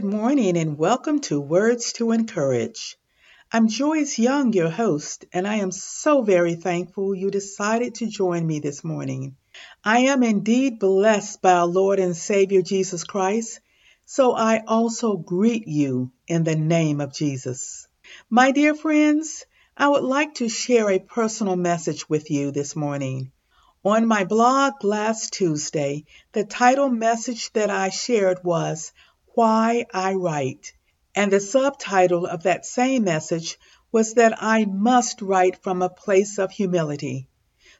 Good morning and welcome to Words to Encourage. I'm Joyce Young, your host, and I am so very thankful you decided to join me this morning. I am indeed blessed by our Lord and Savior Jesus Christ, so I also greet you in the name of Jesus. My dear friends, I would like to share a personal message with you this morning. On my blog last Tuesday, the title message that I shared was Why I Write, and the subtitle of that same message was that I must write from a place of humility.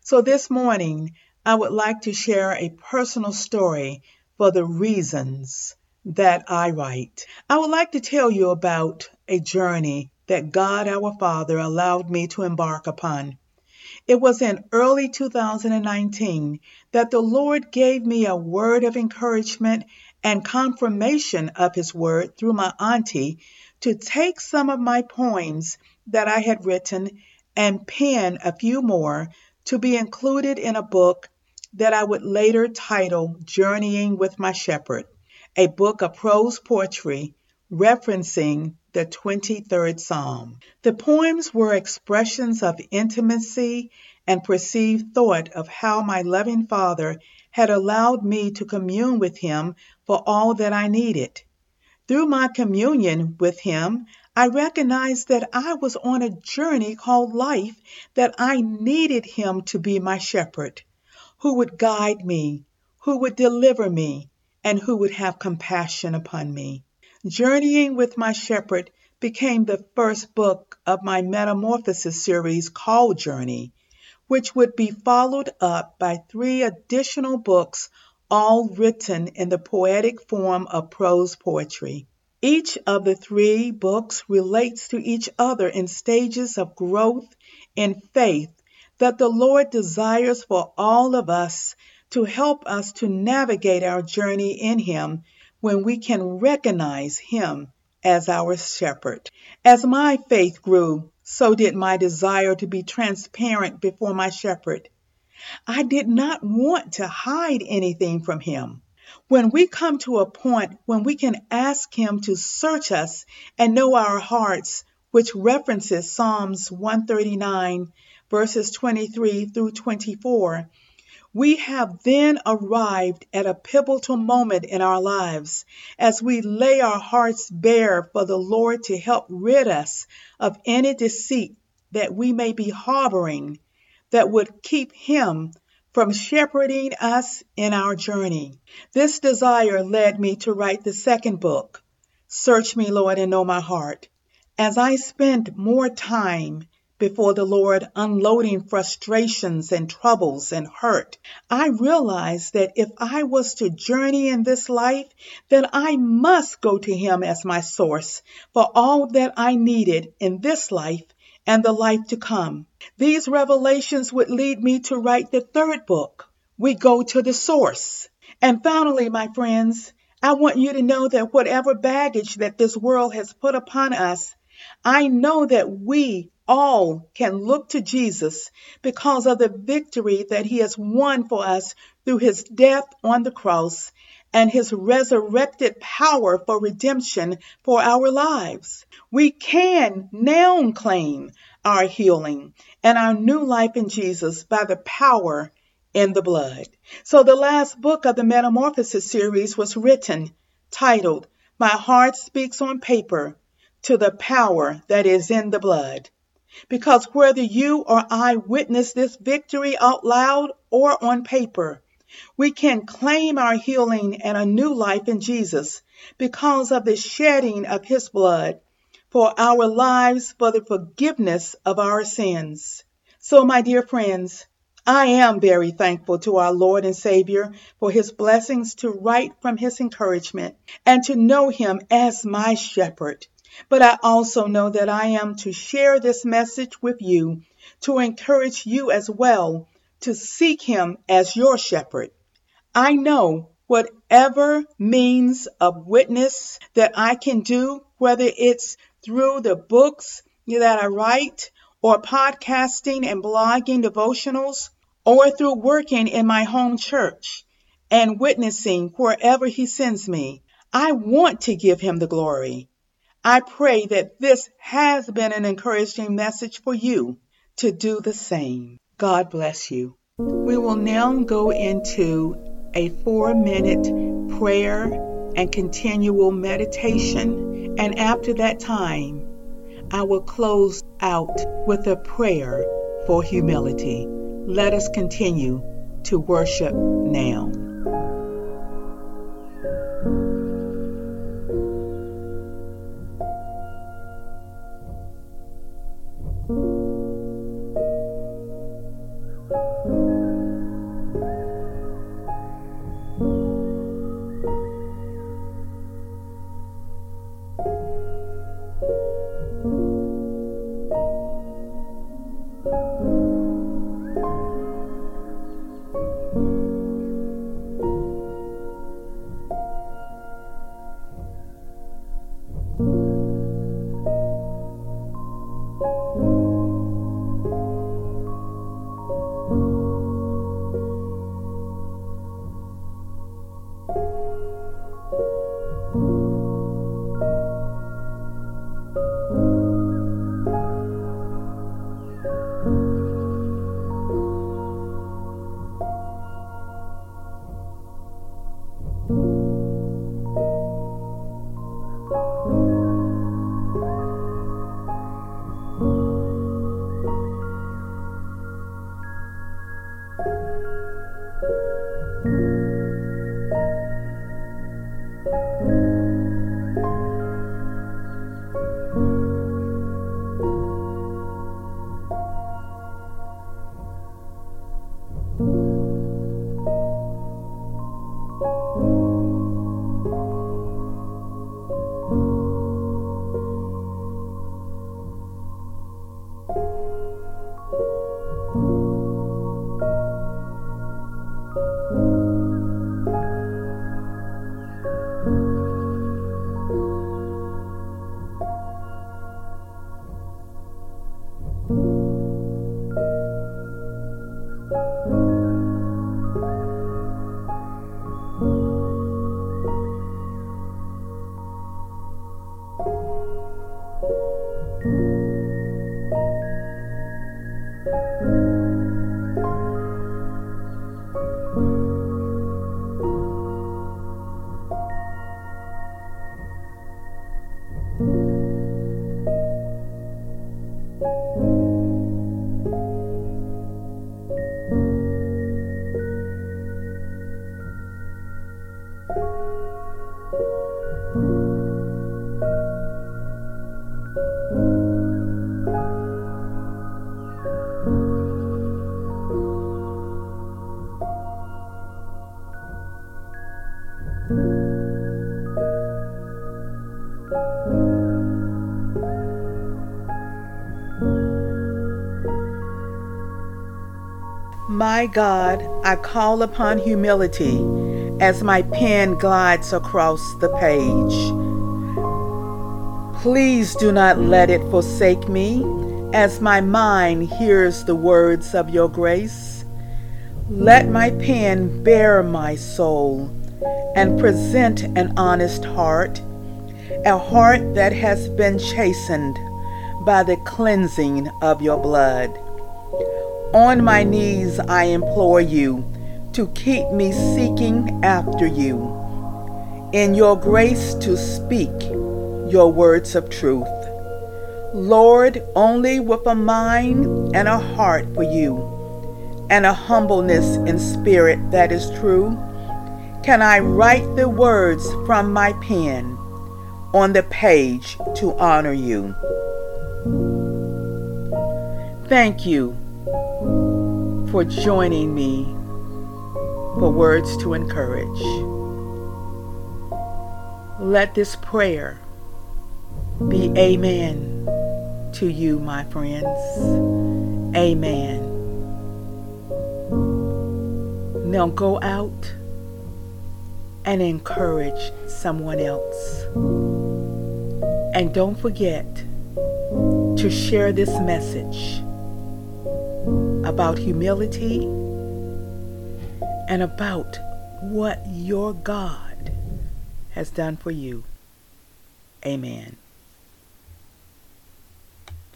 So this morning, I would like to share a personal story for the reasons that I write. I would like to tell you about a journey that God our Father allowed me to embark upon. It was in early 2019 that the Lord gave me a word of encouragement and confirmation of His word through my auntie to take some of my poems that I had written and pen a few more to be included in a book that I would later title Journeying with My Shepherd, a book of prose poetry referencing the 23rd Psalm. The poems were expressions of intimacy and perceived thought of how my loving Father had allowed me to commune with Him for all that I needed. Through my communion with Him, I recognized that I was on a journey called life, that I needed Him to be my shepherd, who would guide me, who would deliver me, and who would have compassion upon me. Journeying with My Shepherd became the first book of my Metamorphosis series called Journey, which would be followed up by three additional books, all written in the poetic form of prose poetry. Each of the three books relates to each other in stages of growth in faith that the Lord desires for all of us to help us to navigate our journey in Him when we can recognize Him as our shepherd. As my faith grew, so did my desire to be transparent before my shepherd. I did not want to hide anything from Him. When we come to a point when we can ask Him to search us and know our hearts, which references Psalms 139, verses 23 through 24, we have then arrived at a pivotal moment in our lives as we lay our hearts bare for the Lord to help rid us of any deceit that we may be harboring that would keep Him from shepherding us in our journey. This desire led me to write the second book, Search Me, Lord, and Know My Heart. As I spent more time before the Lord, unloading frustrations and troubles and hurt, I realized that if I was to journey in this life, then I must go to Him as my source for all that I needed in this life and the life to come. These revelations would lead me to write the third book. We go to the source. And finally, my friends, I want you to know that whatever baggage that this world has put upon us, I know that we all can look to Jesus because of the victory that he has won for us through his death on the cross and his resurrected power for redemption for our lives. We can now claim our healing and our new life in Jesus by the power in the blood. So the last book of the Metamorphosis series was written titled, My Heart Speaks on Paper to the Power That Is in the Blood. Because whether you or I witness this victory out loud or on paper, we can claim our healing and a new life in Jesus because of the shedding of His blood for our lives for the forgiveness of our sins. So, my dear friends, I am very thankful to our Lord and Savior for His blessings to write from His encouragement and to know Him as my shepherd. But I also know that I am to share this message with you to encourage you as well to seek Him as your shepherd. I know whatever means of witness that I can do, whether it's through the books that I write, or podcasting and blogging devotionals, or through working in my home church and witnessing wherever He sends me. I want to give him the glory. I pray that this has been an encouraging message for you to do the same. God bless you. We will now go into a four minute prayer and continual meditation. And after that time, I will close out with a prayer for humility. Let us continue to worship now. My God, I call upon humility as my pen glides across the page. Please do not let it forsake me as my mind hears the words of your grace. Let my pen bear my soul and present an honest heart, a heart that has been chastened by the cleansing of your blood. On my knees, I implore you to keep me seeking after you. In your grace to speak your words of truth. Lord, only with a mind and a heart for you, and a humbleness in spirit that is true, can I write the words from my pen on the page to honor you. Thank you for joining me for words to encourage. Let this prayer be amen to you, my friends. Amen. Now go out and encourage someone else. And don't forget to share this message about humility and about what your God has done for you. Amen.